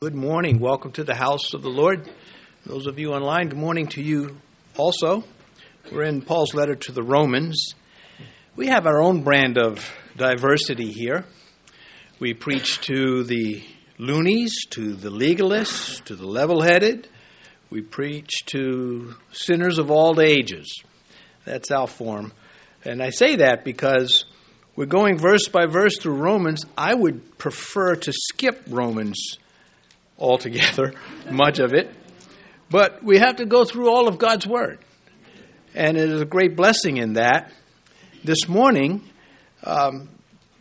Good morning. Welcome to the house of the Lord. Those of you online, good morning to you also. We're in Paul's letter to the Romans. We have our own brand of diversity here. We preach to the loonies, to the legalists, to the level headed. We preach to sinners of all ages. That's our form. And I say that because we're going verse by verse through Romans. I would prefer to skip Romans altogether, much of it. But we have to go through all of God's Word. And it is a great blessing in that. This morning, um,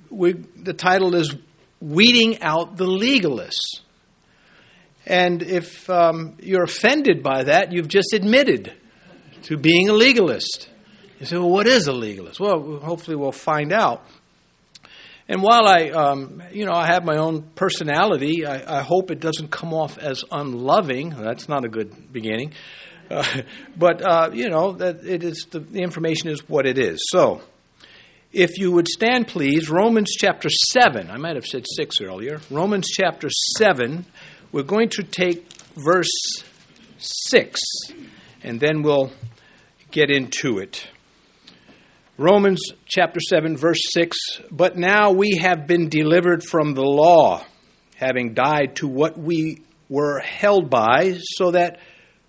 we, the title is Weeding Out the Legalists. And if um, you're offended by that, you've just admitted to being a legalist. You say, well, what is a legalist? Well, hopefully we'll find out. And while I, um, you know, I have my own personality, I, I, hope it doesn't come off as unloving. That's not a good beginning. Uh, but uh, you know, that it is the, the information is what it is. So, if you would stand, please, Romans chapter seven. I might have said six earlier. Romans chapter seven. We're going to take verse six, and then we'll get into it. Romans chapter 7, verse 6 But now we have been delivered from the law, having died to what we were held by, so that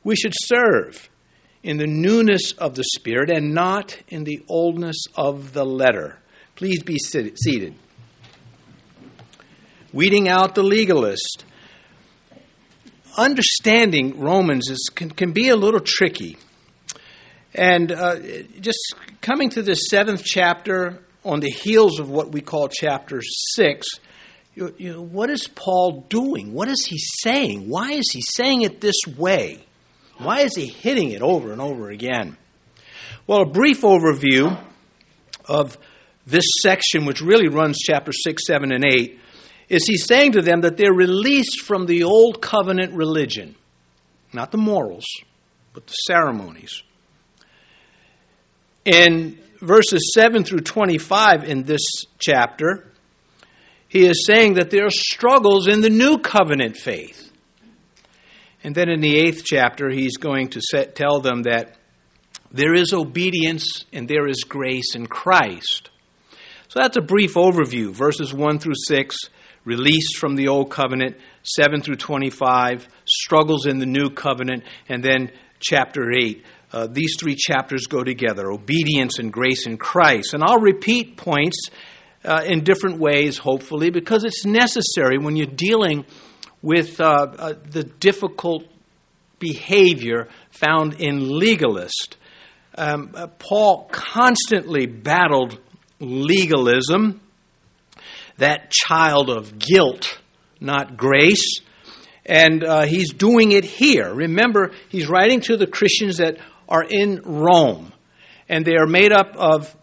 we should serve in the newness of the Spirit and not in the oldness of the letter. Please be seated. Weeding out the legalist. Understanding Romans is, can, can be a little tricky. And uh, just coming to this seventh chapter on the heels of what we call chapter six, you, you know, what is Paul doing? What is he saying? Why is he saying it this way? Why is he hitting it over and over again? Well, a brief overview of this section, which really runs chapter 6, 7, and 8, is he's saying to them that they're released from the old covenant religion. Not the morals, but the ceremonies. In verses 7 through 25 in this chapter, he is saying that there are struggles in the new covenant faith. And then in the eighth chapter, he's going to set, tell them that there is obedience and there is grace in Christ. So that's a brief overview. Verses 1 through 6, released from the old covenant, 7 through 25, struggles in the new covenant, and then chapter 8, uh, these three chapters go together obedience and grace in Christ. And I'll repeat points uh, in different ways, hopefully, because it's necessary when you're dealing with uh, uh the difficult behavior found in legalist. Um, uh, Paul constantly battled legalism, that child of guilt, not grace. And uh, he's doing it here. Remember, he's writing to the Christians that are in Rome, and they are made up of,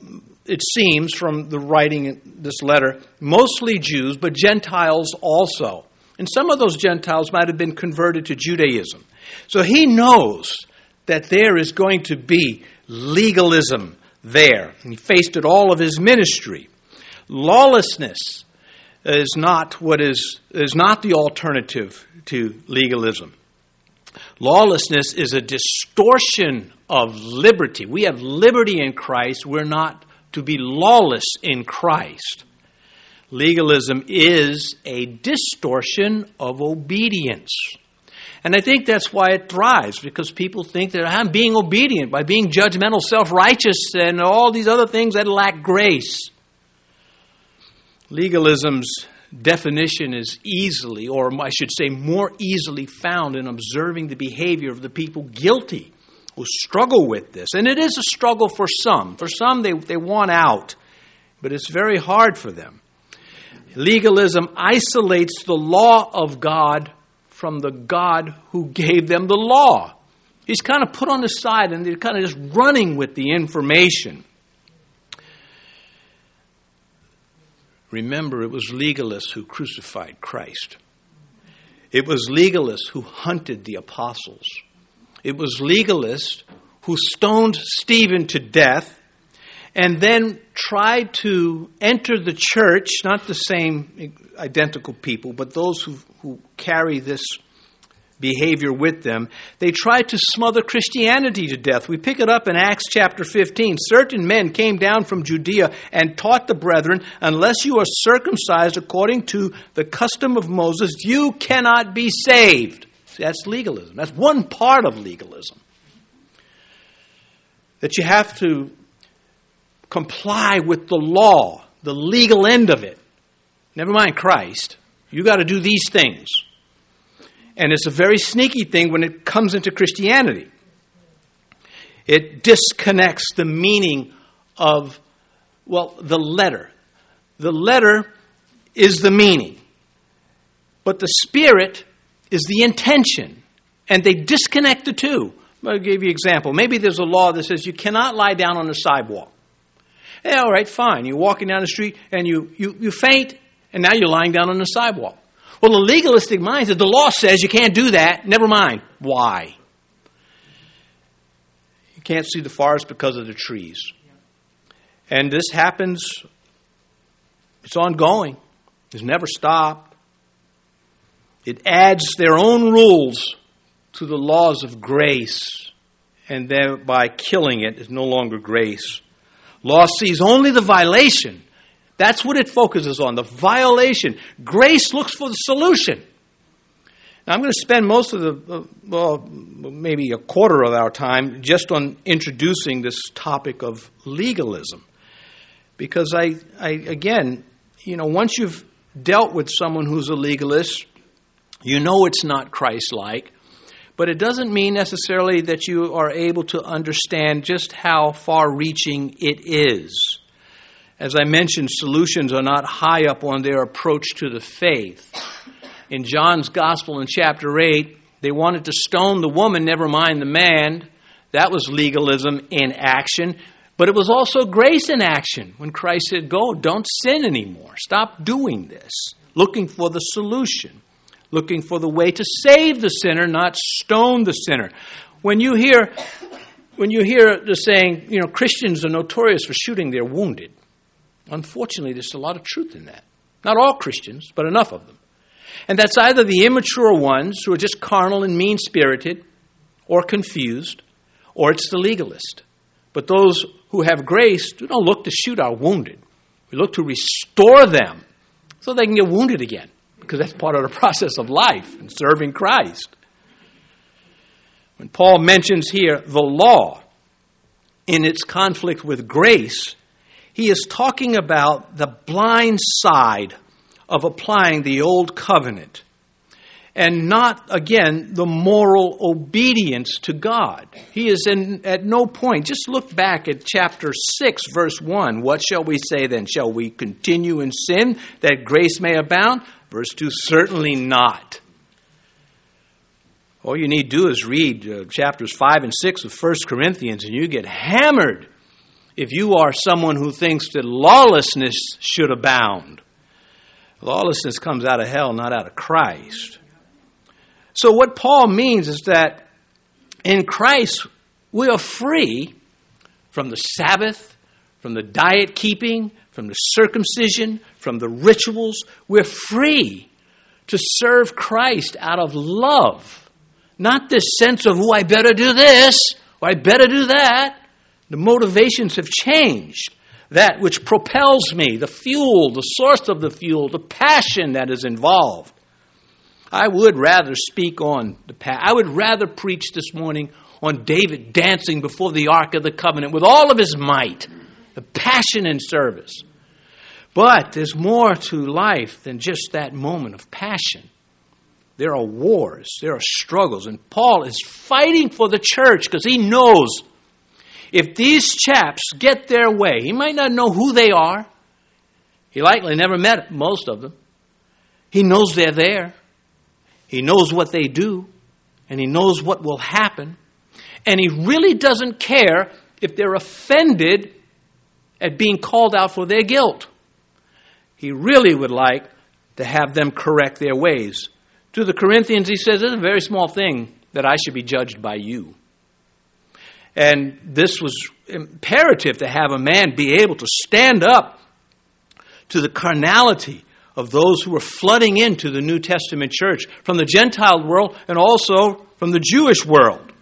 it seems, from the writing this letter, mostly Jews, but Gentiles also. And some of those Gentiles might have been converted to Judaism. So he knows that there is going to be legalism there. He faced it all of his ministry. Lawlessness is not what is is not the alternative to legalism. Lawlessness is a distortion of liberty. We have liberty in Christ. We're not to be lawless in Christ. Legalism is a distortion of obedience. And I think that's why it thrives, because people think that I'm being obedient by being judgmental, self righteous, and all these other things that lack grace. Legalism's definition is easily, or I should say, more easily found in observing the behavior of the people guilty who struggle with this. And it is a struggle for some. For some, they, they want out, but it's very hard for them. Legalism isolates the law of God from the God who gave them the law. He's kind of put on the side and they're kind of just running with the information. Remember, it was legalists who crucified Christ. It was legalists who hunted the apostles. It was legalists who stoned Stephen to death. and then tried to enter the church, not the same identical people, but those who, who carry this behavior with them, they tried to smother Christianity to death. We pick it up in Acts chapter 15. Certain men came down from Judea and taught the brethren, unless you are circumcised according to the custom of Moses, you cannot be saved. That's legalism. That's one part of legalism. That you have to comply with the law, the legal end of it. Never mind Christ. You got to do these things. And it's a very sneaky thing when it comes into Christianity. It disconnects the meaning of, well, the letter. The letter is the meaning, but the spirit is the intention. And they disconnect the two. I'll give you an example. Maybe there's a law that says you cannot lie down on the sidewalk. Yeah, all right, fine. You're walking down the street and you, you, you faint, and now you're lying down on the sidewalk. Well, the legalistic mind says the law says you can't do that. Never mind. Why? You can't see the forest because of the trees. And this happens, it's ongoing, it's never stopped. It adds their own rules to the laws of grace, and thereby killing it is no longer grace. Law sees only the violation. That's what it focuses on the violation. Grace looks for the solution. Now, I'm going to spend most of the, well, maybe a quarter of our time just on introducing this topic of legalism. Because I, I again, you know, once you've dealt with someone who's a legalist, you know it's not Christ like. But it doesn't mean necessarily that you are able to understand just how far reaching it is. As I mentioned, solutions are not high up on their approach to the faith. In John's Gospel in chapter 8, they wanted to stone the woman, never mind the man. That was legalism in action. But it was also grace in action when Christ said, Go, don't sin anymore. Stop doing this. Looking for the solution looking for the way to save the sinner, not stone the sinner. When you hear when you hear the saying, you know, Christians are notorious for shooting their wounded, unfortunately, there's a lot of truth in that. Not all Christians, but enough of them. And that's either the immature ones who are just carnal and mean spirited or confused, or it's the legalist. But those who have grace do not look to shoot our wounded. We look to restore them so they can get wounded again because that's part of the process of life and serving Christ. When Paul mentions here the law in its conflict with grace, he is talking about the blind side of applying the old covenant and not, again, the moral obedience to God. He is in, at no point, just look back at chapter 6, verse 1. What shall we say then? Shall we continue in sin that grace may abound? Verse 2 Certainly not. All you need to do is read uh, chapters 5 and 6 of 1 Corinthians, and you get hammered if you are someone who thinks that lawlessness should abound. Lawlessness comes out of hell, not out of Christ. So, what Paul means is that in Christ, we are free from the Sabbath, from the diet keeping, from the circumcision, from the rituals. We're free to serve Christ out of love. Not this sense of, oh, I better do this, or I better do that. The motivations have changed. That which propels me, the fuel, the source of the fuel, the passion that is involved. I would rather speak on the past. I would rather preach this morning on David dancing before the Ark of the Covenant with all of his might the passion in service. But there's more to life than just that moment of passion. There are wars, there are struggles, and Paul is fighting for the church because he knows if these chaps get their way, he might not know who they are. He likely never met most of them. He knows they're there. He knows what they do, and he knows what will happen. And he really doesn't care if they're offended at being called out for their guilt. He really would like to have them correct their ways. To the Corinthians, he says, It's a very small thing that I should be judged by you. And this was imperative to have a man be able to stand up to the carnality of those who were flooding into the New Testament church from the Gentile world and also from the Jewish world.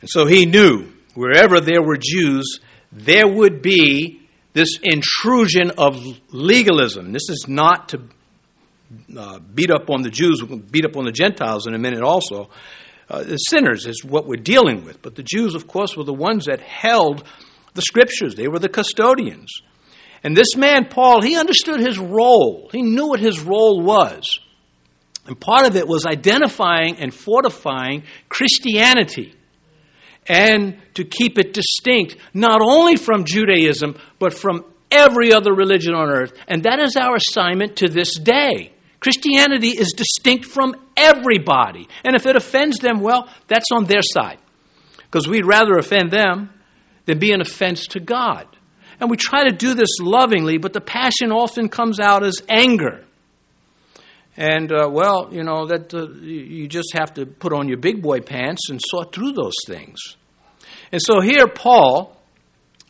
And so he knew wherever there were Jews, there would be this intrusion of legalism. This is not to uh, beat up on the Jews, beat up on the Gentiles in a minute also. Uh, the sinners is what we're dealing with. But the Jews, of course, were the ones that held the scriptures, they were the custodians. And this man, Paul, he understood his role. He knew what his role was. And part of it was identifying and fortifying Christianity and to keep it distinct, not only from Judaism, but from every other religion on earth. And that is our assignment to this day. Christianity is distinct from everybody. And if it offends them, well, that's on their side. Because we'd rather offend them than be an offense to God. And we try to do this lovingly, but the passion often comes out as anger. And, uh, well, you know, that uh, you just have to put on your big boy pants and sort through those things. And so here, Paul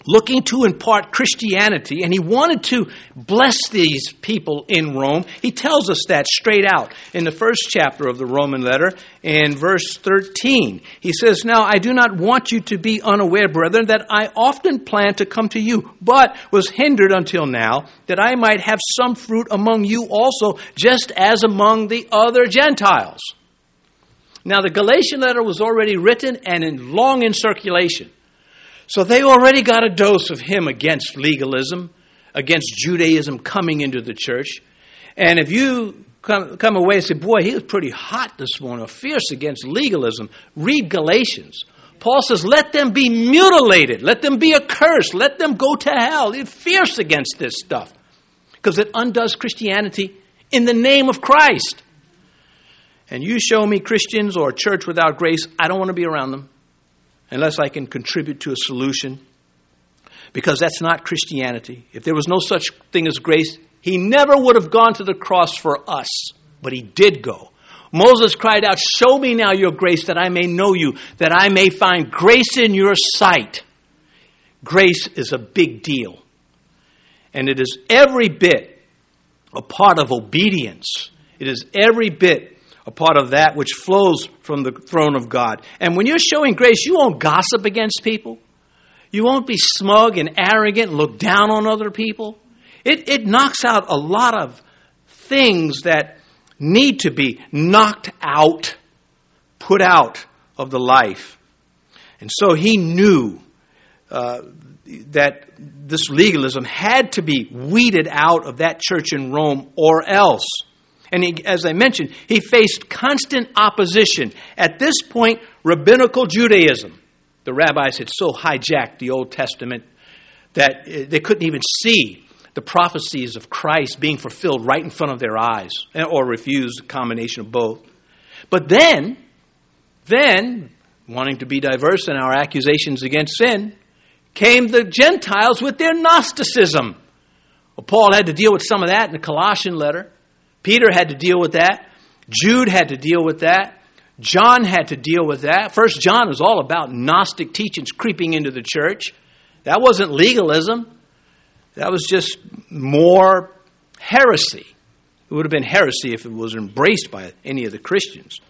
looking to impart Christianity, and he wanted to bless these people in Rome. He tells us that straight out in the first chapter of the Roman letter, in verse 13. He says, Now I do not want you to be unaware, brethren, that I often planned to come to you, but was hindered until now, that I might have some fruit among you also, just as among the other Gentiles. Now, the Galatian letter was already written and in long in circulation. So they already got a dose of him against legalism, against Judaism coming into the church. And if you come, come away and say, boy, he was pretty hot this morning, or fierce against legalism, read Galatians. Paul says, let them be mutilated, let them be accursed, let them go to hell. He's fierce against this stuff because it undoes Christianity in the name of Christ. And you show me Christians or a church without grace, I don't want to be around them unless I can contribute to a solution. Because that's not Christianity. If there was no such thing as grace, he never would have gone to the cross for us, but he did go. Moses cried out, Show me now your grace that I may know you, that I may find grace in your sight. Grace is a big deal. And it is every bit a part of obedience. It is every bit a part of that which flows from the throne of God. And when you're showing grace, you won't gossip against people. You won't be smug and arrogant and look down on other people. It, it knocks out a lot of things that need to be knocked out, put out of the life. And so he knew uh, that this legalism had to be weeded out of that church in Rome, or else and he, as I mentioned, he faced constant opposition. At this point, rabbinical Judaism, the rabbis had so hijacked the Old Testament that uh, they couldn't even see the prophecies of Christ being fulfilled right in front of their eyes, eh, or refused a combination of both. But then, then, wanting to be diverse in our accusations against sin, came the Gentiles with their Gnosticism. Well, Paul had to deal with some of that in the Colossian letter. Peter had to deal with that. Jude had to deal with that. John had to deal with that. First John was all about Gnostic teachings creeping into the church. That wasn't legalism. That was just more heresy. It would have been heresy if it was embraced by any of the Christians.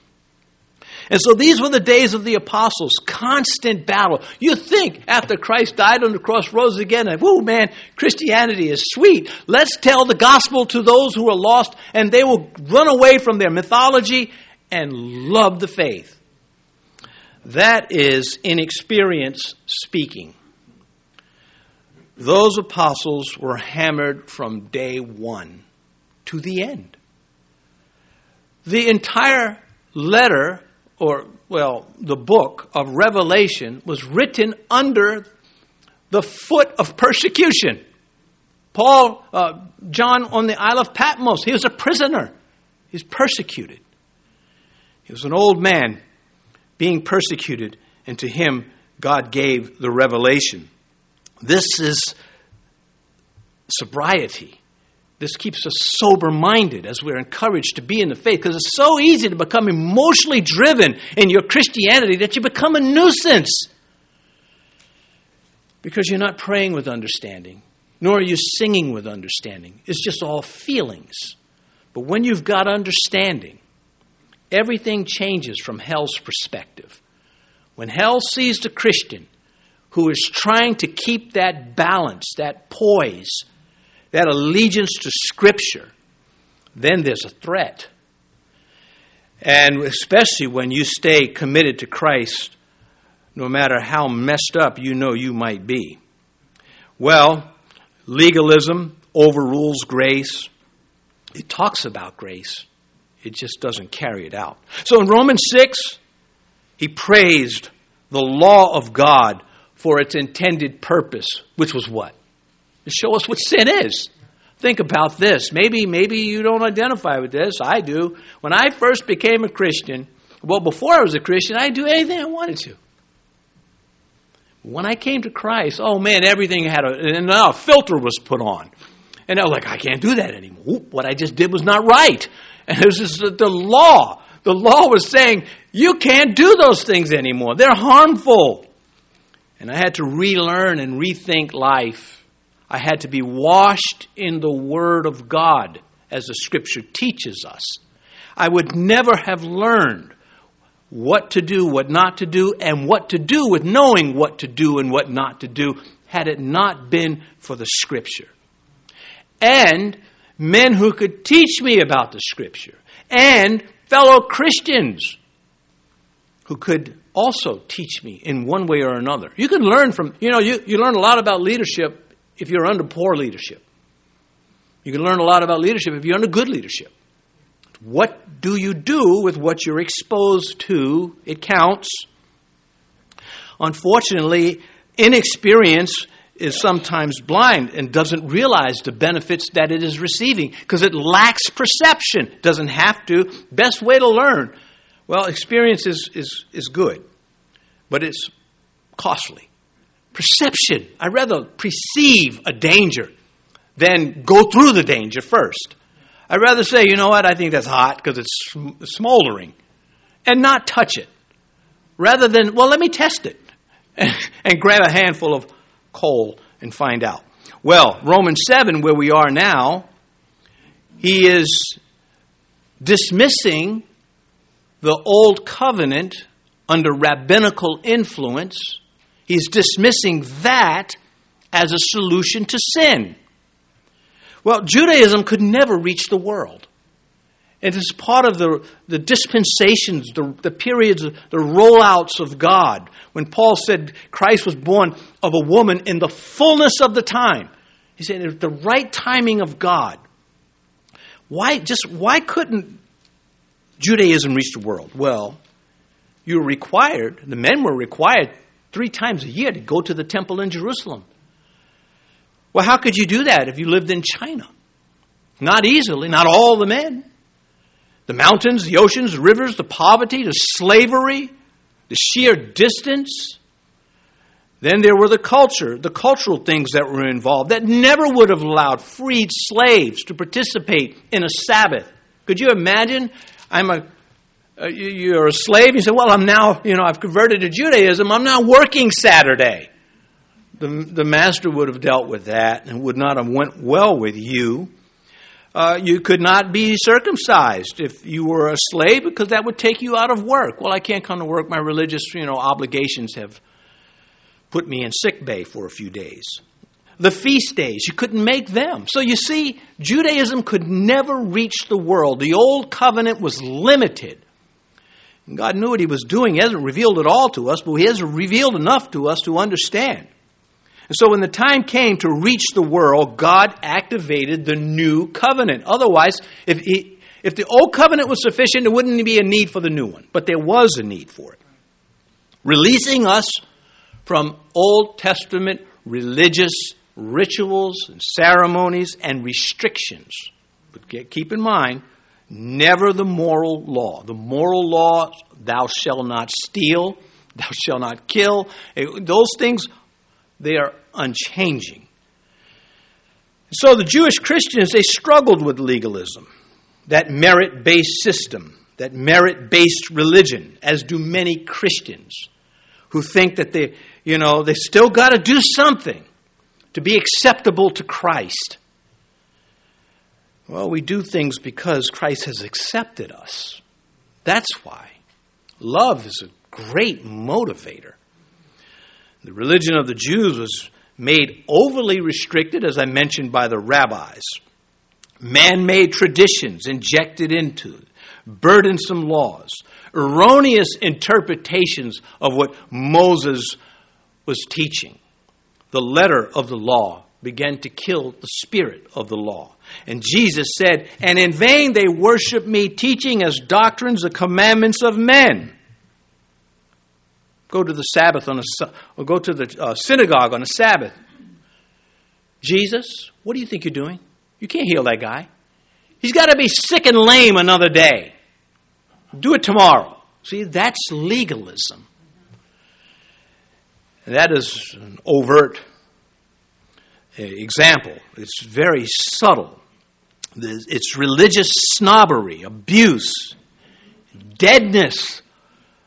And so these were the days of the apostles, constant battle. You think after Christ died on the cross, rose again, and whoo, man, Christianity is sweet. Let's tell the gospel to those who are lost, and they will run away from their mythology and love the faith. That is inexperience speaking. Those apostles were hammered from day one to the end. The entire letter or, well, the book of Revelation was written under the foot of persecution. Paul, uh, John on the Isle of Patmos, he was a prisoner. He's persecuted. He was an old man being persecuted, and to him, God gave the revelation. This is sobriety. This keeps us sober minded as we're encouraged to be in the faith because it's so easy to become emotionally driven in your Christianity that you become a nuisance. Because you're not praying with understanding, nor are you singing with understanding. It's just all feelings. But when you've got understanding, everything changes from hell's perspective. When hell sees the Christian who is trying to keep that balance, that poise, that allegiance to Scripture, then there's a threat. And especially when you stay committed to Christ, no matter how messed up you know you might be. Well, legalism overrules grace. It talks about grace, it just doesn't carry it out. So in Romans 6, he praised the law of God for its intended purpose, which was what? To show us what sin is. Think about this. Maybe, maybe you don't identify with this. I do. When I first became a Christian, well, before I was a Christian, I'd do anything I wanted to. When I came to Christ, oh man, everything had a, and now a filter was put on. And I was like, I can't do that anymore. What I just did was not right. And it was the law. The law was saying, you can't do those things anymore. They're harmful. And I had to relearn and rethink life. I had to be washed in the Word of God, as the Scripture teaches us. I would never have learned what to do, what not to do, and what to do with knowing what to do and what not to do had it not been for the Scripture. And men who could teach me about the Scripture, and fellow Christians who could also teach me in one way or another. You can learn from, you know, you, you learn a lot about leadership if you're under poor leadership. You can learn a lot about leadership if you're under good leadership. What do you do with what you're exposed to? It counts. Unfortunately, inexperience is sometimes blind and doesn't realize the benefits that it is receiving because it lacks perception. Doesn't have to. Best way to learn. Well, experience is, is, is good, but it's costly. Perception. I rather perceive a danger than go through the danger first. I'd rather say, you know what, I think that's hot because it's smoldering, and not touch it. Rather than, well, let me test it and, and grab a handful of coal and find out. Well, Romans 7, where we are now, he is dismissing the old covenant under rabbinical influence He's dismissing that as a solution to sin. Well, Judaism could never reach the world. It is part of the, the dispensations, the, the periods, the rollouts of God. When Paul said Christ was born of a woman in the fullness of the time, he said the right timing of God. Why just why couldn't Judaism reach the world? Well, you were required, the men were required three times a year to go to the temple in Jerusalem. Well, how could you do that if you lived in China? Not easily, not all the men. The mountains, the oceans, the rivers, the poverty, the slavery, the sheer distance. Then there were the culture, the cultural things that were involved that never would have allowed freed slaves to participate in a Sabbath. Could you imagine? I'm a uh, you're a slave. You say, well, I'm now, you know, I've converted to Judaism. I'm now working Saturday. The, the master would have dealt with that and would not have went well with you. Uh, you could not be circumcised if you were a slave because that would take you out of work. Well, I can't come to work. My religious, you know, obligations have put me in sick bay for a few days. The feast days, you couldn't make them. So you see, Judaism could never reach the world. The old covenant was limited God knew what He was doing. He hasn't revealed it all to us, but He has revealed enough to us to understand. And so when the time came to reach the world, God activated the new covenant. Otherwise, if, he, if the old covenant was sufficient, there wouldn't be a need for the new one. But there was a need for it. Releasing us from Old Testament religious rituals and ceremonies and restrictions. But keep in mind, never the moral law. The moral law, thou shalt not steal, thou shalt not kill. Eh, those things, they are unchanging. So the Jewish Christians, they struggled with legalism, that merit based system, that merit based religion, as do many Christians who think that they, you know, they still got to do something to be acceptable to Christ. Well, we do things because Christ has accepted us. That's why. Love is a great motivator. The religion of the Jews was made overly restricted, as I mentioned, by the rabbis. Man made traditions injected into it, burdensome laws, erroneous interpretations of what Moses was teaching. The letter of the law began to kill the spirit of the law. And Jesus said, And in vain they worship me, teaching as doctrines the commandments of men. Go to the Sabbath on a, or go to the uh, synagogue on a Sabbath. Jesus, what do you think you're doing? You can't heal that guy. He's got to be sick and lame another day. Do it tomorrow. See, that's legalism. That is an overt uh, example. It's very subtle. It's religious snobbery, abuse, deadness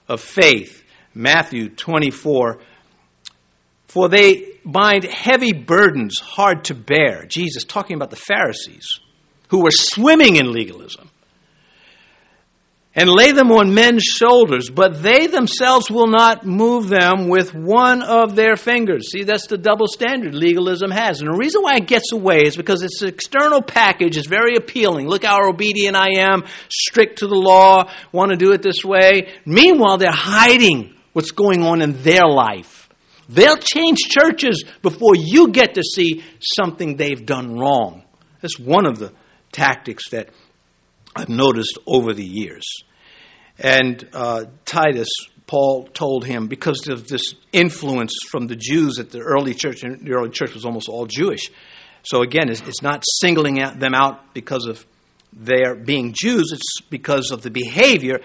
of faith. Matthew 24. For they bind heavy burdens hard to bear. Jesus talking about the Pharisees who were swimming in legalism and lay them on men's shoulders, but they themselves will not move them with one of their fingers. See, that's the double standard legalism has. And the reason why it gets away is because its external package is very appealing. Look how obedient I am, strict to the law, want to do it this way. Meanwhile, they're hiding what's going on in their life. They'll change churches before you get to see something they've done wrong. That's one of the tactics that I've noticed over the years. And uh, Titus, Paul told him, because of this influence from the Jews at the early church, the early church was almost all Jewish. So again, it's, it's not singling them out because of their being Jews, it's because of the behavior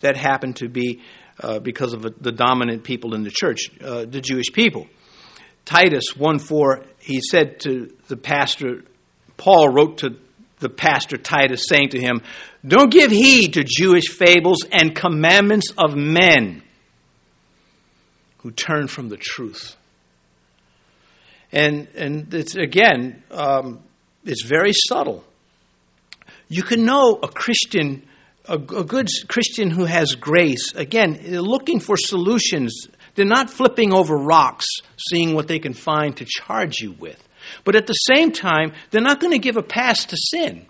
that happened to be uh, because of the dominant people in the church, uh, the Jewish people. Titus 1 4, he said to the pastor, Paul wrote to the pastor Titus, saying to him, Don't give heed to Jewish fables and commandments of men who turn from the truth. And, and it's again, um, it's very subtle. You can know a Christian, a, a good Christian who has grace, again, looking for solutions. They're not flipping over rocks, seeing what they can find to charge you with. But at the same time, they're not going to give a pass to sin.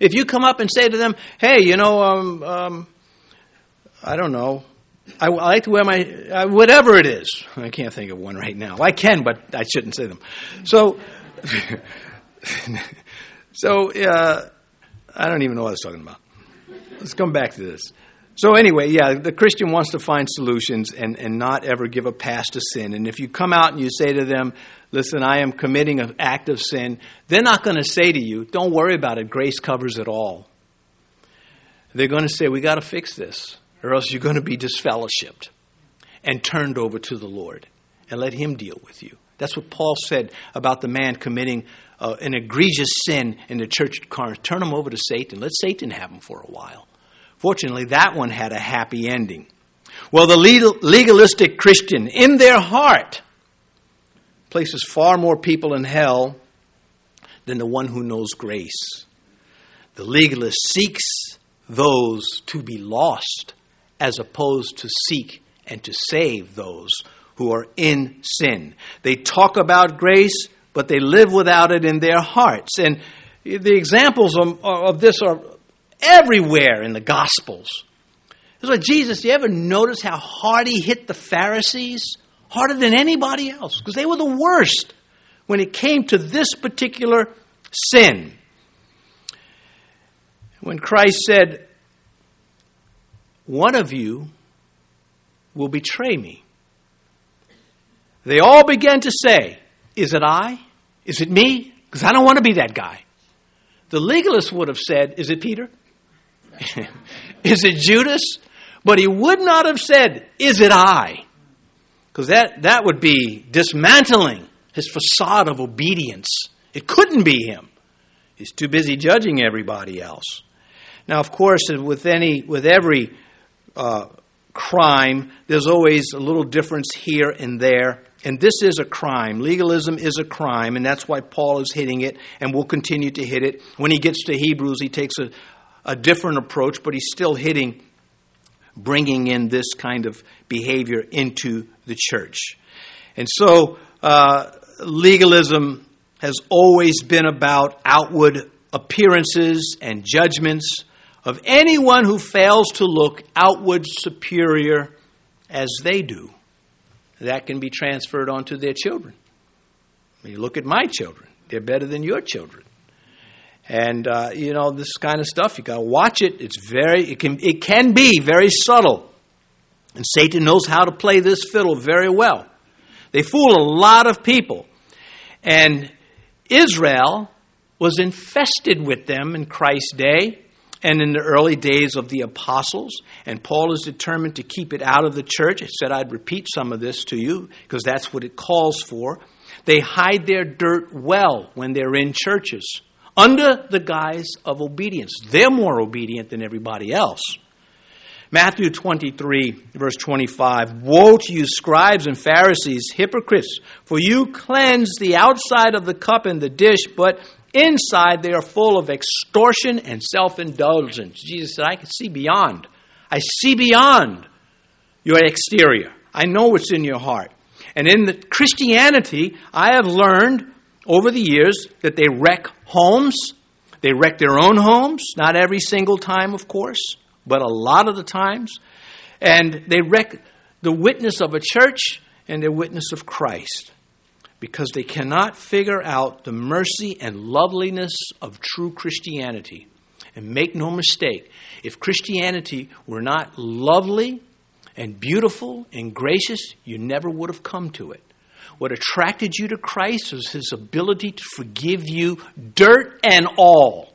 If you come up and say to them, hey, you know, um, um, I don't know, I, I, like to wear my, uh, whatever it is. I can't think of one right now. I can, but I shouldn't say them. So, so uh, I don't even know what I was talking about. Let's come back to this. So, anyway, yeah, the Christian wants to find solutions and, and not ever give a pass to sin. And if you come out and you say to them, listen, I am committing an act of sin, they're not going to say to you, don't worry about it, grace covers it all. They're going to say, we got to fix this, or else you're going to be disfellowshipped and turned over to the Lord and let Him deal with you. That's what Paul said about the man committing uh, an egregious sin in the church at Corinth. Turn him over to Satan. Let Satan have him for a while. Fortunately, that one had a happy ending. Well, the legalistic Christian, in their heart, places far more people in hell than the one who knows grace. The legalist seeks those to be lost as opposed to seek and to save those who are in sin. They talk about grace, but they live without it in their hearts. And the examples of, this are everywhere in the Gospels. It's like Jesus, do you ever notice how hard he hit the Pharisees? Harder than anybody else, because they were the worst when it came to this particular sin. When Christ said, One of you will betray me, they all began to say, Is it I? Is it me? Because I don't want to be that guy. The legalist would have said, Is it Peter? Is it Judas? But he would not have said, Is it I? Because that, that would be dismantling his facade of obedience. It couldn't be him. He's too busy judging everybody else. Now, of course, with any with every uh, crime, there's always a little difference here and there. And this is a crime. Legalism is a crime, and that's why Paul is hitting it and will continue to hit it. When he gets to Hebrews, he takes a, a different approach, but he's still hitting, bringing in this kind of behavior into the church. And so, uh, legalism has always been about outward appearances and judgments of anyone who fails to look outward superior as they do. That can be transferred onto their children. You look at my children, they're better than your children. And uh, you know this kind of stuff. You got to watch it. It's very. It can. It can be very subtle, and Satan knows how to play this fiddle very well. They fool a lot of people, and Israel was infested with them in Christ's day and in the early days of the apostles. And Paul is determined to keep it out of the church. I said I'd repeat some of this to you because that's what it calls for. They hide their dirt well when they're in churches under the guise of obedience. They're more obedient than everybody else. Matthew 23, verse 25 Woe to you, scribes and Pharisees, hypocrites, for you cleanse the outside of the cup and the dish, but Inside, they are full of extortion and self indulgence. Jesus said, I can see beyond. I see beyond your exterior. I know what's in your heart. And in the Christianity, I have learned over the years that they wreck homes. They wreck their own homes, not every single time, of course, but a lot of the times. And they wreck the witness of a church and their witness of Christ because they cannot figure out the mercy and loveliness of true Christianity. And make no mistake, if Christianity were not lovely and beautiful and gracious, you never would have come to it. What attracted you to Christ was his ability to forgive you dirt and all.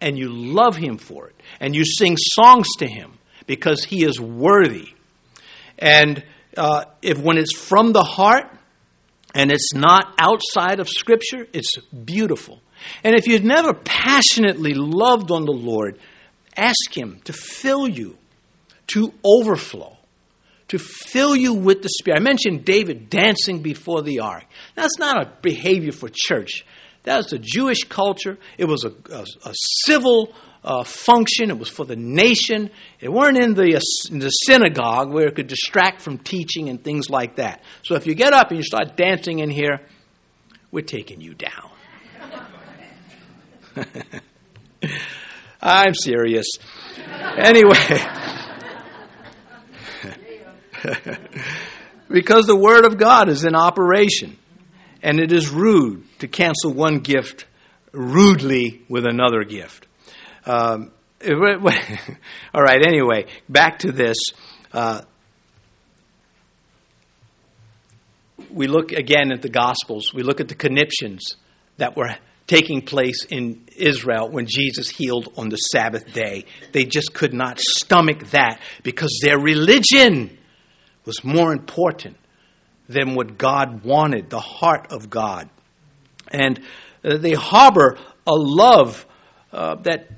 And you love him for it. And you sing songs to him because he is worthy. And uh, if when it's from the heart, and it's not outside of Scripture, it's beautiful. And if you've never passionately loved on the Lord, ask Him to fill you to overflow, to fill you with the Spirit. I mentioned David dancing before the ark. That's not a behavior for church. That was a Jewish culture. It was a, a, a civil uh, function. It was for the nation. It weren't in the, uh, in the synagogue where it could distract from teaching and things like that. So if you get up and you start dancing in here, we're taking you down. I'm serious. Anyway. because the Word of God is in operation, and it is rude to cancel one gift rudely with another gift. Um, all right, anyway, back to this. Uh, we look again at the Gospels, we look at the conniptions that were taking place in Israel when Jesus healed on the Sabbath day. They just could not stomach that because their religion was more important than what God wanted, the heart of God. And uh, they harbor a love uh, that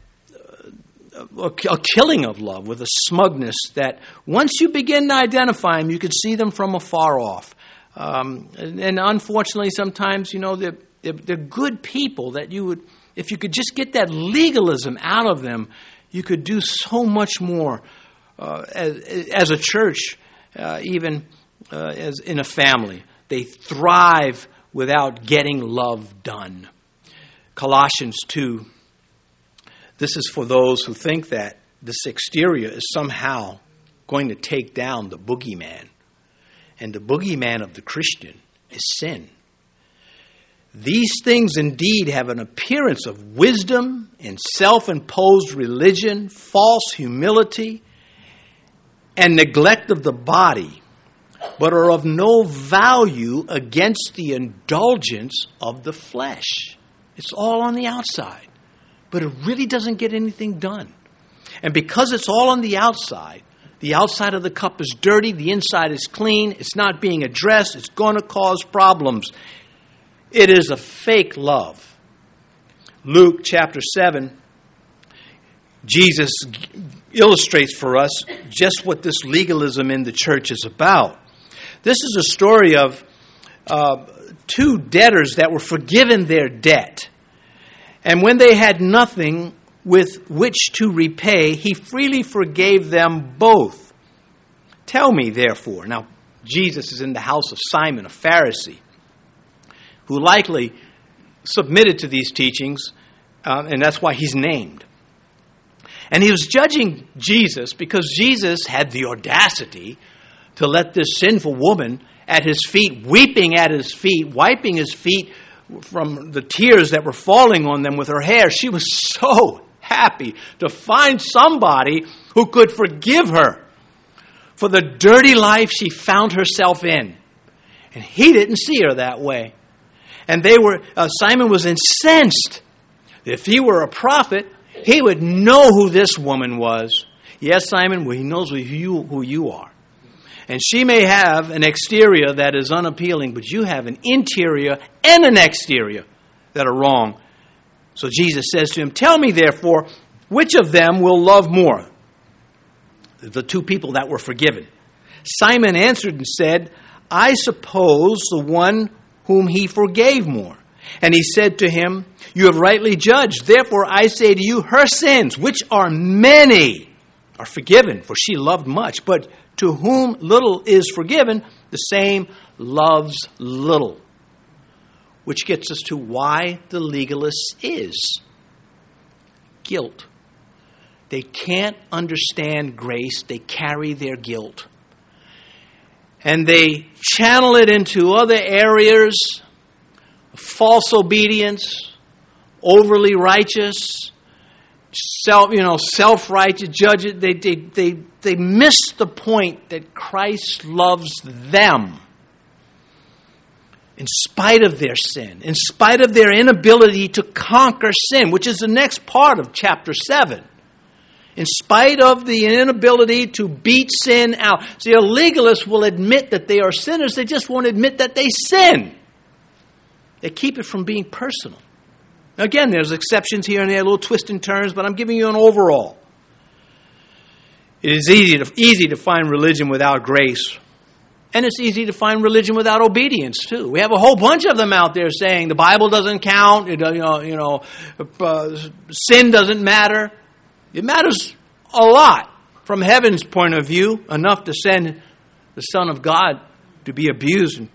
a, killing of love with a smugness that once you begin to identify them, you could see them from afar off. Um, and, and, unfortunately, sometimes, you know, they're, they're, they're, good people that you would, if you could just get that legalism out of them, you could do so much more uh, as, as, a church, uh, even uh, as in a family. They thrive without getting love done. Colossians 2 this is for those who think that this exterior is somehow going to take down the boogeyman. And the boogeyman of the Christian is sin. These things indeed have an appearance of wisdom and self imposed religion, false humility, and neglect of the body, but are of no value against the indulgence of the flesh. It's all on the outside but it really doesn't get anything done. And because it's all on the outside, the outside of the cup is dirty, the inside is clean, it's not being addressed, it's going to cause problems. It is a fake love. Luke chapter 7 Jesus illustrates for us just what this legalism in the church is about. This is a story of uh, two debtors that were forgiven their debt. And when they had nothing with which to repay, he freely forgave them both. Tell me, therefore. Now, Jesus is in the house of Simon, a Pharisee, who likely submitted to these teachings, uh, and that's why he's named. And he was judging Jesus because Jesus had the audacity to let this sinful woman at his feet, weeping at his feet, wiping his feet from the tears that were falling on them with her hair. She was so happy to find somebody who could forgive her for the dirty life she found herself in. And he didn't see her that way. And they were, uh, Simon was incensed. If he were a prophet, he would know who this woman was. Yes, Simon, well, he knows who you, who you are. And she may have an exterior that is unappealing, but you have an interior and an exterior that are wrong. So Jesus says to him, Tell me, therefore, which of them will love more? The two people that were forgiven. Simon answered and said, I suppose the one whom he forgave more. And he said to him, You have rightly judged. Therefore I say to you, her sins, which are many, are forgiven, for she loved much. But to whom little is forgiven, the same loves little. Which gets us to why the legalist is guilt. They can't understand grace, they carry their guilt. And they channel it into other areas false obedience, overly righteous, self, you know, self-righteous judges. They, they, they, they miss the point that Christ loves them in spite of their sin, in spite of their inability to conquer sin, which is the next part of chapter 7. In spite of the inability to beat sin out. See, a legalist will admit that they are sinners, they just won't admit that they sin. They keep it from being personal. Again, there's exceptions here and there, little twists and turns, but I'm giving you an overall. It is easy to, easy to find religion without grace. And it's easy to find religion without obedience too. We have a whole bunch of them out there saying the Bible doesn't count. You know, you know, uh, sin doesn't matter. It matters a lot from heaven's point of view. Enough to send the Son of God to be abused and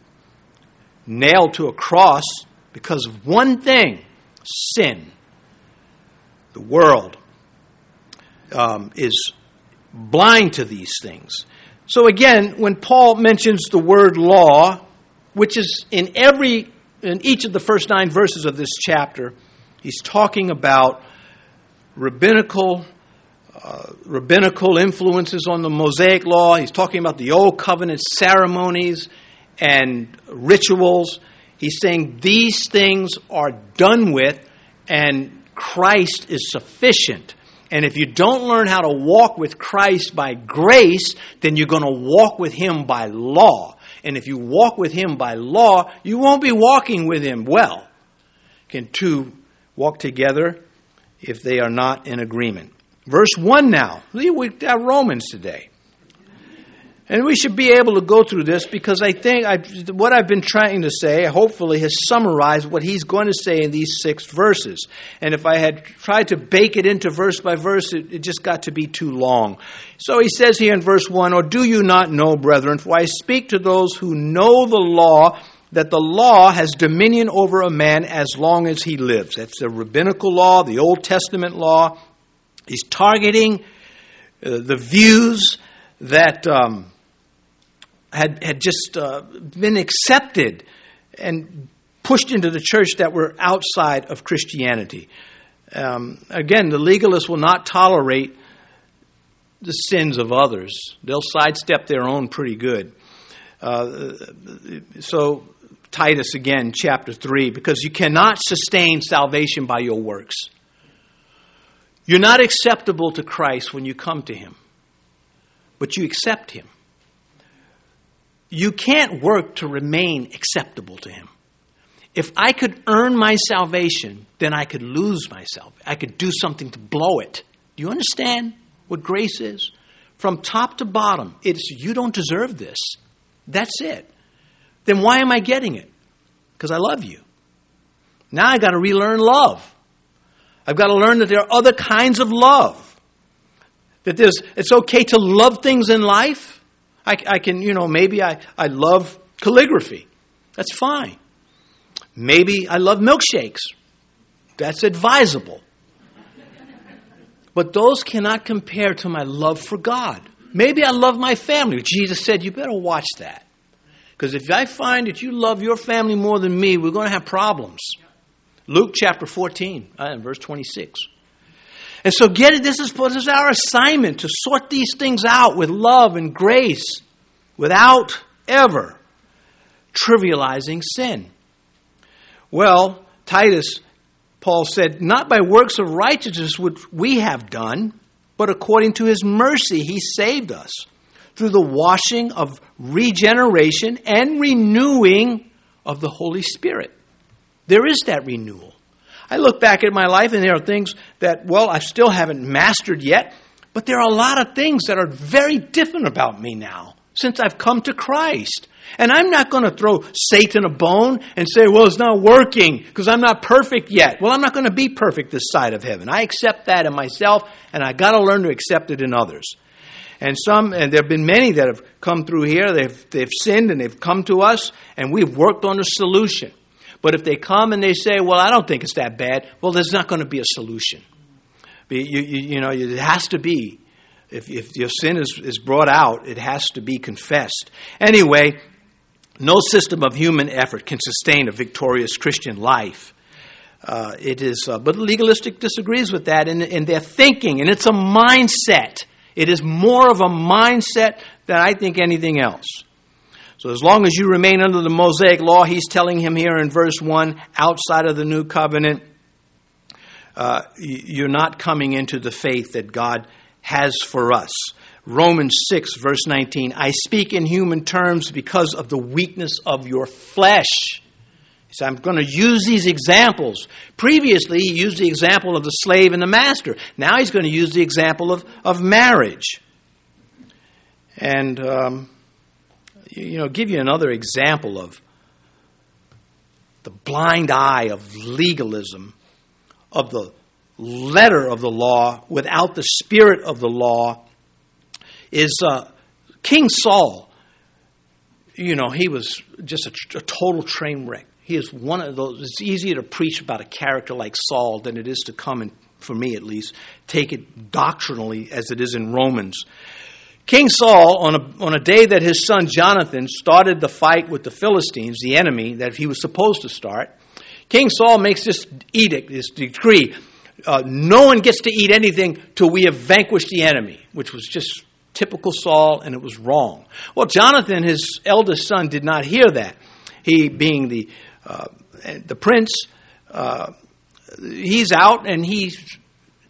nailed to a cross because of one thing sin. The world um, is blind to these things. So again, when Paul mentions the word law, which is in every in each of the first nine verses of this chapter, he's talking about rabbinical uh, rabbinical influences on the Mosaic law. He's talking about the old covenant ceremonies and rituals. He's saying these things are done with and Christ is sufficient. And if you don't learn how to walk with Christ by grace, then you're going to walk with Him by law. And if you walk with Him by law, you won't be walking with Him well. Can two walk together if they are not in agreement? Verse 1 now. We got uh, Romans today. And we should be able to go through this because I think I, what I've been trying to say, hopefully, has summarized what he's going to say in these six verses. And if I had tried to bake it into verse by verse, it, it just got to be too long. So he says here in verse 1 Or do you not know, brethren, for I speak to those who know the law, that the law has dominion over a man as long as he lives. That's the rabbinical law, the Old Testament law. He's targeting uh, the views that. Um, had, had just uh, been accepted and pushed into the church that were outside of Christianity. Um, again, the legalists will not tolerate the sins of others, they'll sidestep their own pretty good. Uh, so, Titus again, chapter 3, because you cannot sustain salvation by your works. You're not acceptable to Christ when you come to Him, but you accept Him you can't work to remain acceptable to Him. If I could earn my salvation, then I could lose myself. I could do something to blow it. Do you understand what grace is? From top to bottom, it's you don't deserve this. That's it. Then why am I getting it? Because I love you. Now I got to relearn love. I've got to learn that there are other kinds of love. That there's, it's okay to love things in life. I, I can, you know, maybe I, I love calligraphy. That's fine. Maybe I love milkshakes. That's advisable. But those cannot compare to my love for God. Maybe I love my family. Jesus said, You better watch that. Because if I find that you love your family more than me, we're going to have problems. Luke chapter 14, uh, verse 26. And so get it, this is, this is our assignment to sort these things out with love and grace without ever trivializing sin. Well, Titus, Paul said, not by works of righteousness which we have done, but according to his mercy he saved us through the washing of regeneration and renewing of the Holy Spirit. There is that renewal. I look back at my life and there are things that, well, I still haven't mastered yet, but there are a lot of things that are very different about me now since I've come to Christ. And I'm not going to throw Satan a bone and say, well, it's not working because I'm not perfect yet. Well, I'm not going to be perfect this side of heaven. I accept that in myself, and I got to learn to accept it in others. And some, and there have been many that have come through here, they've, they've sinned and they've come to us, and we've worked on a solution. But if they come and they say, well, I don't think it's that bad, well, there's not going to be a solution. You, you, you know, it has to be. If, if your sin is, is brought out, it has to be confessed. Anyway, no system of human effort can sustain a victorious Christian life. Uh, it is, uh, but legalistic disagrees with that in, in their thinking, and it's a mindset. It is more of a mindset than I think anything else. So as long as you remain under the Mosaic law, he's telling him here in verse 1, outside of the new covenant, uh, you're not coming into the faith that God has for us. Romans 6, verse 19, I speak in human terms because of the weakness of your flesh. So I'm going to use these examples. Previously, he used the example of the slave and the master. Now he's going to use the example of, of marriage. And um, you know, give you another example of the blind eye of legalism, of the letter of the law without the spirit of the law, is uh, King Saul. You know, he was just a, a total train wreck. He is one of those. It's easier to preach about a character like Saul than it is to come and, for me at least, take it doctrinally as it is in Romans. King Saul, on a, on a day that his son Jonathan started the fight with the Philistines, the enemy that he was supposed to start, King Saul makes this edict, this decree. Uh, no one gets to eat anything till we have vanquished the enemy, which was just typical Saul, and it was wrong. Well, Jonathan, his eldest son, did not hear that. He, being the uh, the prince, uh, he's out and he's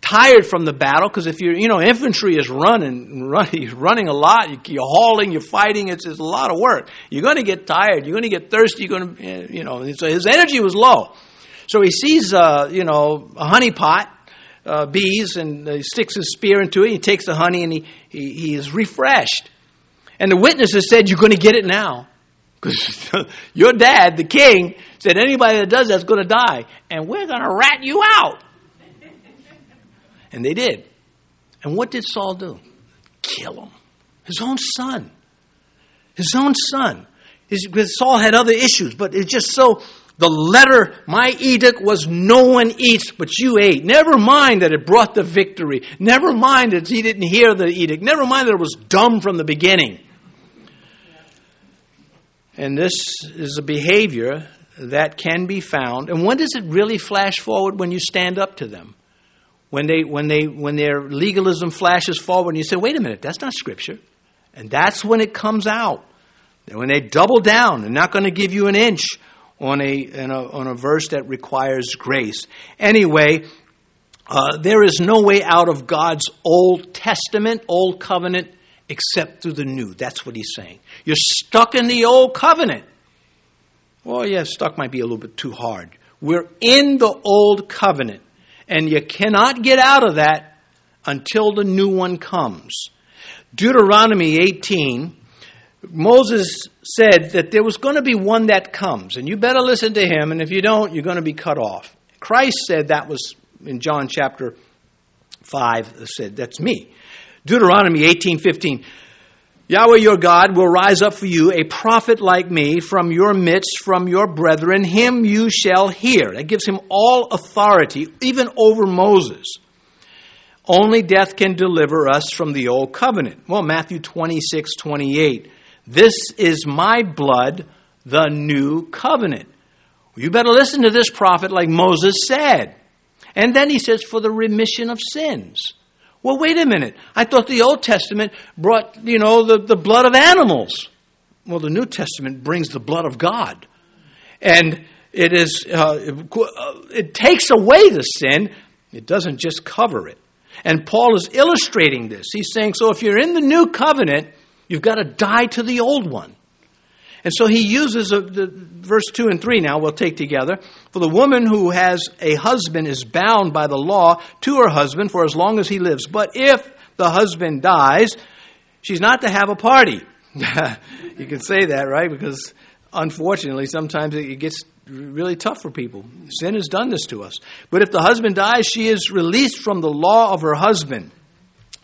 tired from the battle because if you're, you know, infantry is running, running, running a lot. You're hauling, you're fighting. It's, it's a lot of work. You're going to get tired. You're going to get thirsty. You're going to, eh, you know. So his energy was low. So he sees, uh, you know, a honey pot, uh, bees, and he sticks his spear into it. He takes the honey and he, he, he is refreshed. And the witnesses said, "You're going to get it now." Because your dad, the king, said anybody that does that's going to die, and we're going to rat you out. And they did. And what did Saul do? Kill him. His own son. His own son. His, Saul had other issues, but it's just so. The letter, my edict was no one eats, but you ate. Never mind that it brought the victory. Never mind that he didn't hear the edict. Never mind that it was dumb from the beginning. And this is a behavior that can be found. And when does it really flash forward when you stand up to them? When they when they when their legalism flashes forward and you say, wait a minute, that's not scripture. And that's when it comes out. When they double down, they're not going to give you an inch on a, a, on a verse that requires grace. Anyway, uh, there is no way out of God's Old Testament, Old Covenant, except through the New. That's what he's saying. You're stuck in the Old Covenant. Well, yeah, stuck might be a little bit too hard. We're in the Old Covenant. And you cannot get out of that until the new one comes. Deuteronomy 18, Moses said that there was going to be one that comes, and you better listen to him, and if you don't, you're going to be cut off. Christ said that was in John chapter 5, said, That's me. Deuteronomy 18 15. Yahweh your God will rise up for you a prophet like me from your midst, from your brethren. Him you shall hear. That gives him all authority, even over Moses. Only death can deliver us from the old covenant. Well, Matthew 26 28. This is my blood, the new covenant. You better listen to this prophet like Moses said. And then he says, for the remission of sins. Well, wait a minute. I thought the Old Testament brought, you know, the, the blood of animals. Well, the New Testament brings the blood of God. And it is, uh, it takes away the sin. It doesn't just cover it. And Paul is illustrating this. He's saying, so if you're in the new covenant, you've got to die to the old one. And so he uses a, the, verse 2 and 3 now, we'll take together. For the woman who has a husband is bound by the law to her husband for as long as he lives. But if the husband dies, she's not to have a party. you can say that, right? Because unfortunately, sometimes it gets really tough for people. Sin has done this to us. But if the husband dies, she is released from the law of her husband.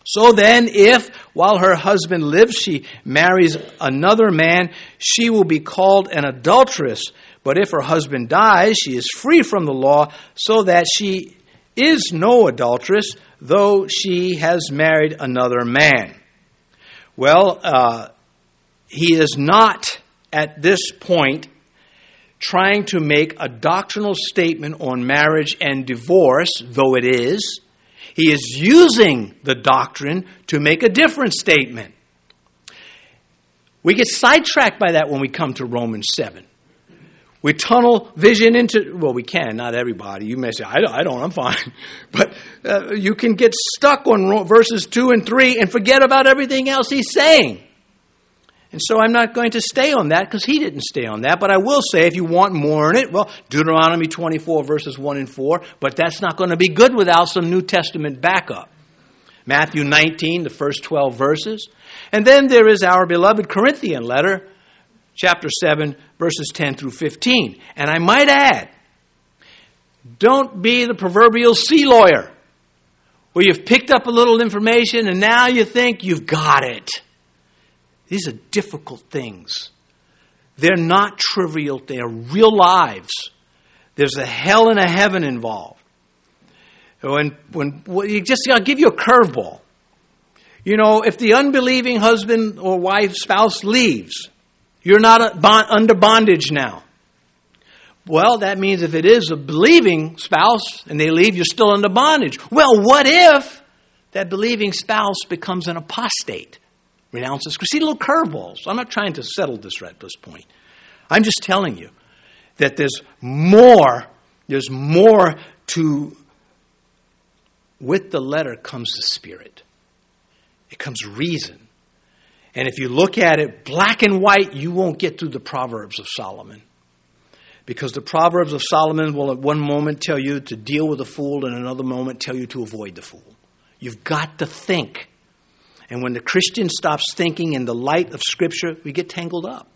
So then, if while her husband lives she marries another man, she will be called an adulteress. But if her husband dies, she is free from the law, so that she is no adulteress, though she has married another man. Well, uh, he is not at this point trying to make a doctrinal statement on marriage and divorce, though it is. He is using the doctrine to make a different statement. We get sidetracked by that when we come to Romans 7. We tunnel vision into, well, we can, not everybody. You may say, I don't, I don't I'm fine. But uh, you can get stuck on verses 2 and 3 and forget about everything else he's saying. And so I'm not going to stay on that because he didn't stay on that. But I will say, if you want more in it, well, Deuteronomy 24, verses 1 and 4. But that's not going to be good without some New Testament backup. Matthew 19, the first 12 verses. And then there is our beloved Corinthian letter, chapter 7, verses 10 through 15. And I might add, don't be the proverbial sea lawyer where you've picked up a little information and now you think you've got it. These are difficult things. They're not trivial, they are real lives. There's a hell and a heaven involved. When, when, well, you just, I'll give you a curveball. You know, if the unbelieving husband or wife, spouse leaves, you're not bond, under bondage now. Well, that means if it is a believing spouse and they leave, you're still under bondage. Well, what if that believing spouse becomes an apostate? Renounces. See little curveballs. I'm not trying to settle this right at this point. I'm just telling you that there's more, there's more to, with the letter comes the spirit. It comes reason. And if you look at it black and white, you won't get through the Proverbs of Solomon. Because the Proverbs of Solomon will at one moment tell you to deal with a fool, and another moment tell you to avoid the fool. You've got to think. And when the Christian stops thinking in the light of Scripture, we get tangled up.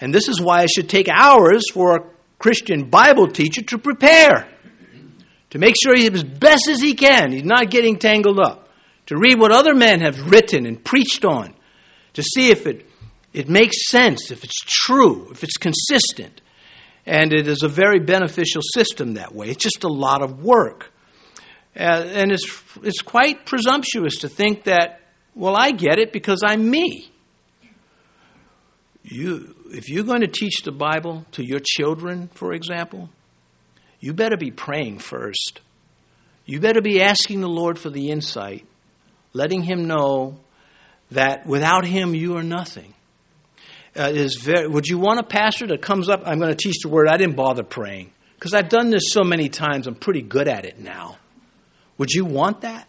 And this is why it should take hours for a Christian Bible teacher to prepare, to make sure he's as best as he can, he's not getting tangled up, to read what other men have written and preached on, to see if it, it makes sense, if it's true, if it's consistent. And it is a very beneficial system that way. It's just a lot of work. Uh, and it's, it's quite presumptuous to think that well, I get it because I'm me. You, if you're going to teach the Bible to your children, for example, you better be praying first. You better be asking the Lord for the insight, letting Him know that without Him you are nothing. Uh, is very, would you want a pastor that comes up? I'm going to teach the word. I didn't bother praying because I've done this so many times. I'm pretty good at it now. Would you want that?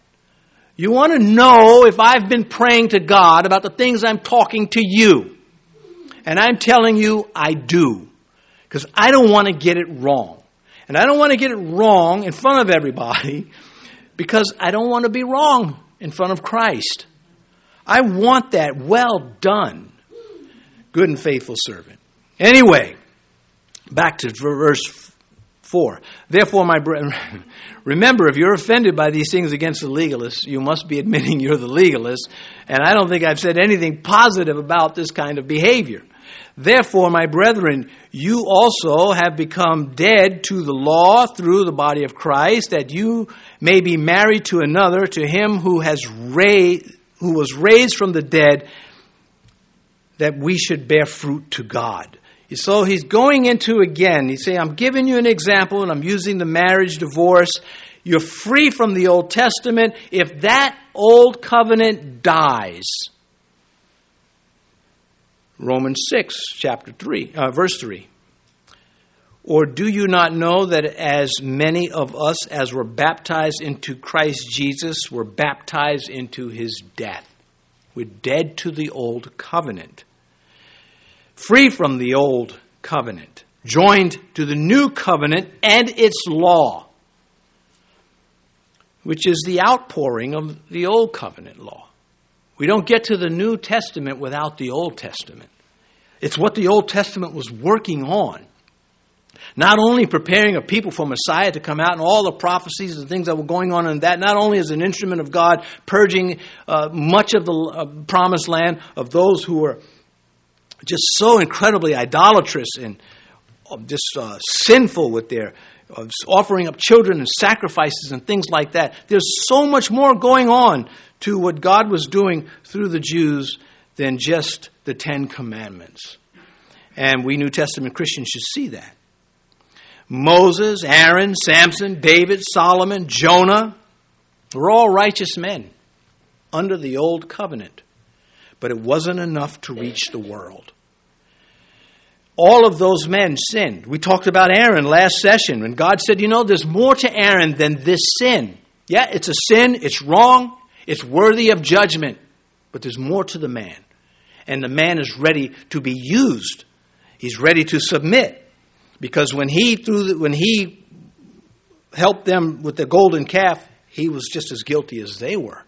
You want to know if I've been praying to God about the things I'm talking to you. And I'm telling you, I do. Because I don't want to get it wrong. And I don't want to get it wrong in front of everybody because I don't want to be wrong in front of Christ. I want that well done, good and faithful servant. Anyway, back to verse 4. Therefore, my brethren, remember, if you're offended by these things against the legalists, you must be admitting you're the legalist. And I don't think I've said anything positive about this kind of behavior. Therefore, my brethren, you also have become dead to the law through the body of Christ, that you may be married to another, to him who has raised, who was raised from the dead, that we should bear fruit to God. So he's going into again, he's saying, I'm giving you an example, and I'm using the marriage divorce. You're free from the Old Testament. If that old covenant dies, Romans 6, chapter 3, uh, verse 3. Or do you not know that as many of us as were baptized into Christ Jesus were baptized into his death? We're dead to the old covenant, free from the old covenant, joined to the new covenant and its law, which is the outpouring of the old covenant law. We don't get to the New Testament without the Old Testament. It's what the Old Testament was working on. Not only preparing a people for Messiah to come out and all the prophecies and things that were going on in that, not only as an instrument of God purging uh, much of the uh, promised land of those who were just so incredibly idolatrous and uh, just uh, sinful with their offering up children and sacrifices and things like that. There's so much more going on to what God was doing through the Jews than just the Ten Commandments. And we New Testament Christians should see that. Moses, Aaron, Samson, David, Solomon, Jonah were all righteous men under the old covenant. But it wasn't enough to reach the world. All of those men sinned. We talked about Aaron last session when God said, You know, there's more to Aaron than this sin. Yeah, it's a sin, it's wrong, it's worthy of judgment, but there's more to the man. And the man is ready to be used. He's ready to submit. Because when he threw the, when he helped them with the golden calf, he was just as guilty as they were.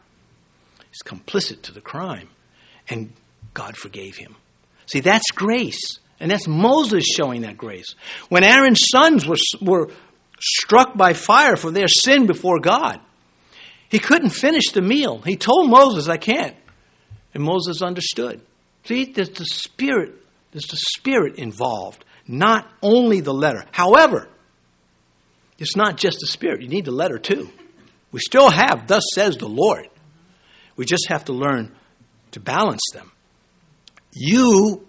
He's complicit to the crime. And God forgave him. See, that's grace. And that's Moses showing that grace. When Aaron's sons were, were struck by fire for their sin before God, he couldn't finish the meal. He told Moses, I can't. And Moses understood. See, there's the spirit, there's the spirit involved, not only the letter. However, it's not just the spirit, you need the letter too. We still have, thus says the Lord. We just have to learn to balance them. You,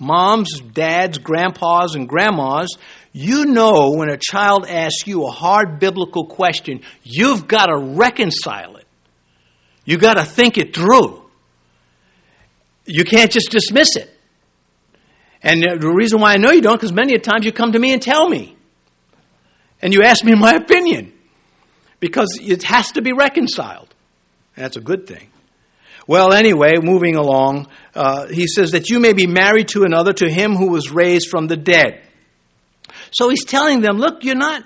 moms, dads, grandpas, and grandmas, you know when a child asks you a hard biblical question, you've got to reconcile it. You've got to think it through. You can't just dismiss it. And the reason why I know you don't, because many times you come to me and tell me. And you ask me my opinion. Because it has to be reconciled. That's a good thing. Well, anyway, moving along, uh, he says that you may be married to another, to him who was raised from the dead. So he's telling them, look, you're not,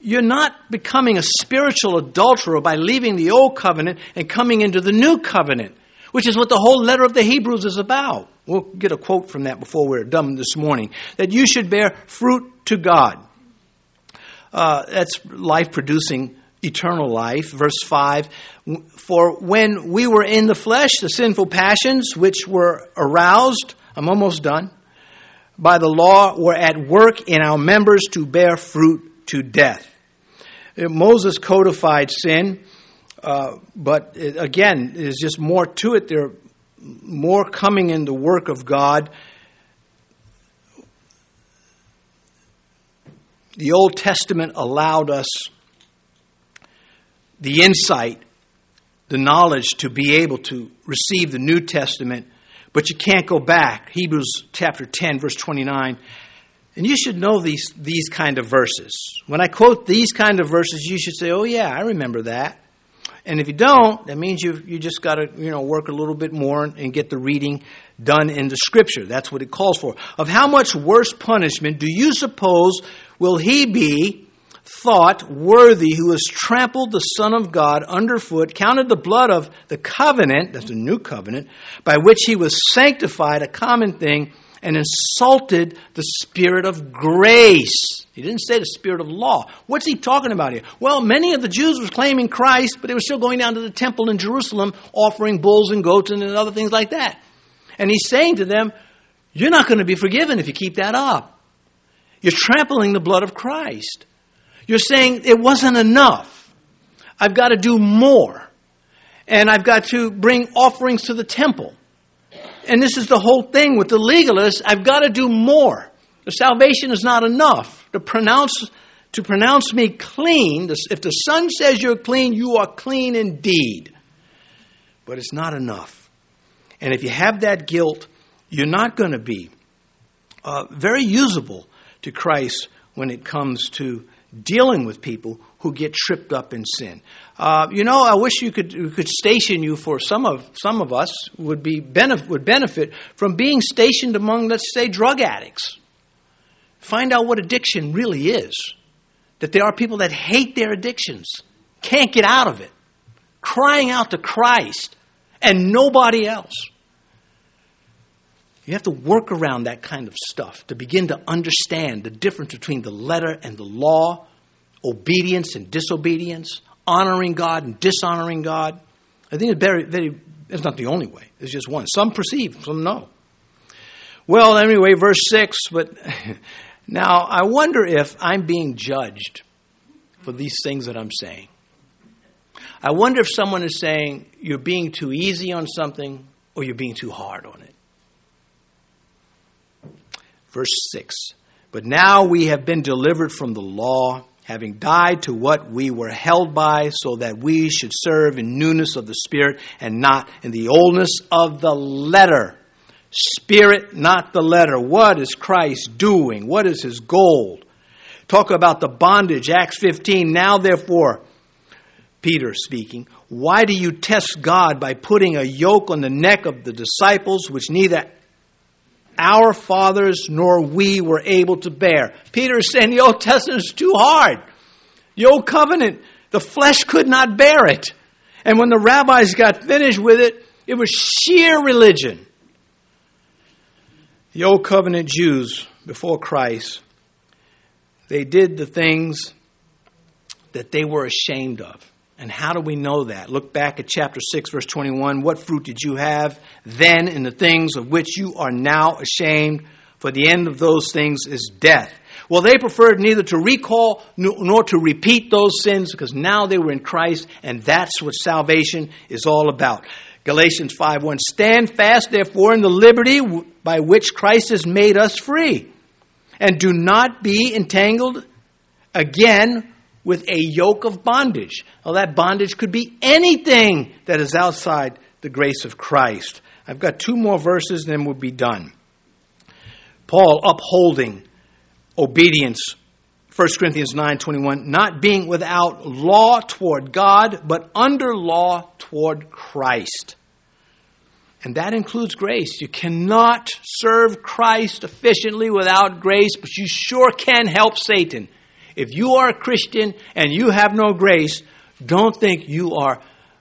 you're not becoming a spiritual adulterer by leaving the old covenant and coming into the new covenant, which is what the whole letter of the Hebrews is about. We'll get a quote from that before we're done this morning. That you should bear fruit to God. Uh, that's life producing eternal life. Verse 5 For when we were in the flesh, the sinful passions which were aroused, I'm almost done by the law were at work in our members to bear fruit to death. Moses codified sin, uh, but it, again, there's just more to it. There more coming in the work of God. The Old Testament allowed us the insight, the knowledge to be able to receive the New Testament but you can't go back. Hebrews chapter 10, verse 29. And you should know these, these kind of verses. When I quote these kind of verses, you should say, oh, yeah, I remember that. And if you don't, that means you you just got to you know work a little bit more and get the reading done in the Scripture. That's what it calls for. Of how much worse punishment do you suppose will he be thought worthy who has trampled the Son of God underfoot, counted the blood of the covenant, that's the new covenant, by which he was sanctified, a common thing, and insulted the Spirit of grace. He didn't say the Spirit of law. What's he talking about here? Well, many of the Jews were claiming Christ, but they were still going down to the temple in Jerusalem offering bulls and goats and other things like that. And he's saying to them, You're not going to be forgiven if you keep that up. You're trampling the blood of Christ. You're saying it wasn't enough. I've got to do more. And I've got to bring offerings to the temple. And this is the whole thing with the legalists. I've got to do more. The salvation is not enough. To pronounce, to pronounce me clean, if the Son says you're clean, you are clean indeed. But it's not enough. And if you have that guilt, you're not going to be uh, very usable to Christ when it comes to dealing with people who get tripped up in sin. Uh, you know, I wish you could you could station you for some of some of us would be benefit, would benefit from being stationed among, let's say, drug addicts. Find out what addiction really is. That there are people that hate their addictions, can't get out of it, crying out to Christ and nobody else. You have to work around that kind of stuff to begin to understand the difference between the letter and the law, obedience and disobedience, honoring God and dishonoring God. I think it's very, very, it's not the only way. It's just one. Some perceive, some know. Well, anyway, verse 6, but now I wonder if I'm being judged for these things that I'm saying. I wonder if someone is saying you're being too easy on something or you're being too hard on it. Verse 6 But now we have been delivered from the law, having died to what we were held by, so that we should serve in newness of the Spirit and not in the oldness of the letter. Spirit, not the letter. What is Christ doing? What is his goal? Talk about the bondage, Acts 15. Now, therefore, Peter speaking, why do you test God by putting a yoke on the neck of the disciples which neither our fathers nor we were able to bear. Peter is saying the Old Testament is too hard. The Old Covenant, the flesh could not bear it. And when the rabbis got finished with it, it was sheer religion. The Old Covenant Jews before Christ, they did the things that they were ashamed of. And how do we know that? Look back at chapter 6, verse 21. What fruit did you have then in the things of which you are now ashamed? For the end of those things is death. Well, they preferred neither to recall nor to repeat those sins because now they were in Christ, and that's what salvation is all about. Galatians 5 1 Stand fast, therefore, in the liberty by which Christ has made us free, and do not be entangled again with a yoke of bondage. Well, that bondage could be anything that is outside the grace of Christ. I've got two more verses, and then we'll be done. Paul upholding obedience. 1 Corinthians 9:21 not being without law toward God but under law toward Christ. And that includes grace. You cannot serve Christ efficiently without grace, but you sure can help Satan. If you are a Christian and you have no grace, don't think you are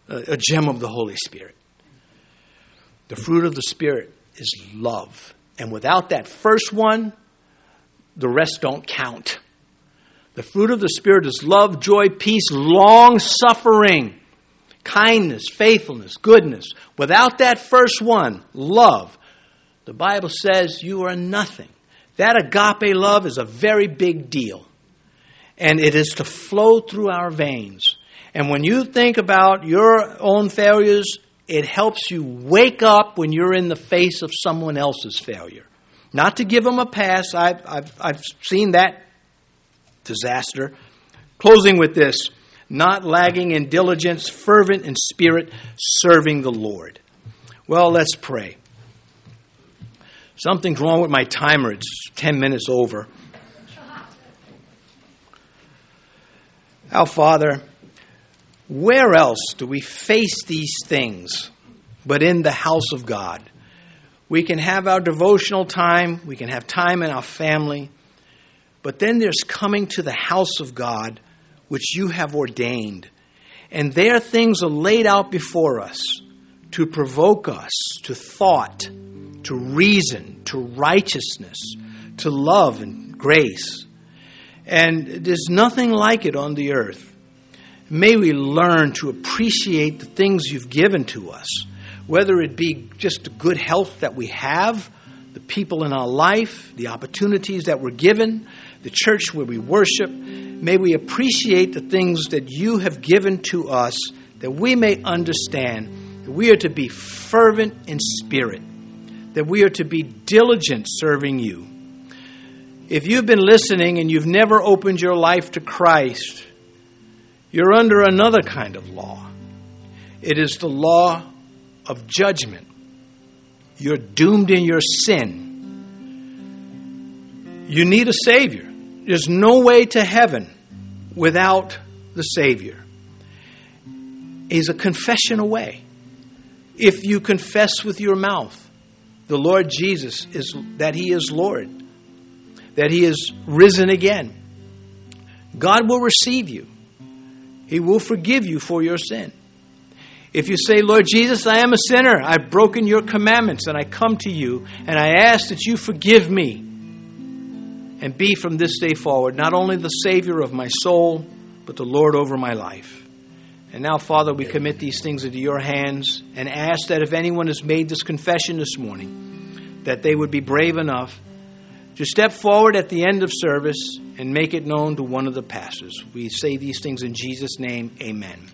a gem of the Holy Spirit. The fruit of the Spirit is love. And without that first one, the rest don't count. The fruit of the Spirit is love, joy, peace, long suffering, kindness, faithfulness, goodness. Without that first one, love, the Bible says you are nothing. That agape love is a very big deal and it is to flow through our veins. And when you think about your own failures, it helps you wake up when you're in the face of someone else's failure. Not to give them a pass, I've, I've, I've seen that disaster. Closing with this not lagging in diligence, fervent in spirit, serving the Lord. Well, let's pray. Something's wrong with my timer. It's 10 minutes over. Our Father, where else do we face these things but in the house of God? We can have our devotional time, we can have time in our family, But then there's coming to the house of God, which you have ordained. And there things are laid out before us to provoke us to thought, to reason, to righteousness, to love and grace. And there's nothing like it on the earth. May we learn to appreciate the things you've given to us, whether it be just the good health that we have, the people in our life, the opportunities that we're given, the church where we worship. May we appreciate the things that you have given to us that we may understand that we are to be fervent in spirit, that we are to be diligent serving you. If you've been listening and you've never opened your life to Christ, you're under another kind of law. It is the law of judgment. You're doomed in your sin. You need a Savior. There's no way to heaven without the Savior. He's a confession away. If you confess with your mouth the Lord Jesus is that He is Lord, that He is risen again, God will receive you. He will forgive you for your sin. If you say, Lord Jesus, I am a sinner, I've broken your commandments, and I come to you, and I ask that you forgive me and be from this day forward not only the Savior of my soul, but the Lord over my life. And now, Father, we commit these things into your hands and ask that if anyone has made this confession this morning, that they would be brave enough to step forward at the end of service and make it known to one of the pastors. We say these things in Jesus' name. Amen.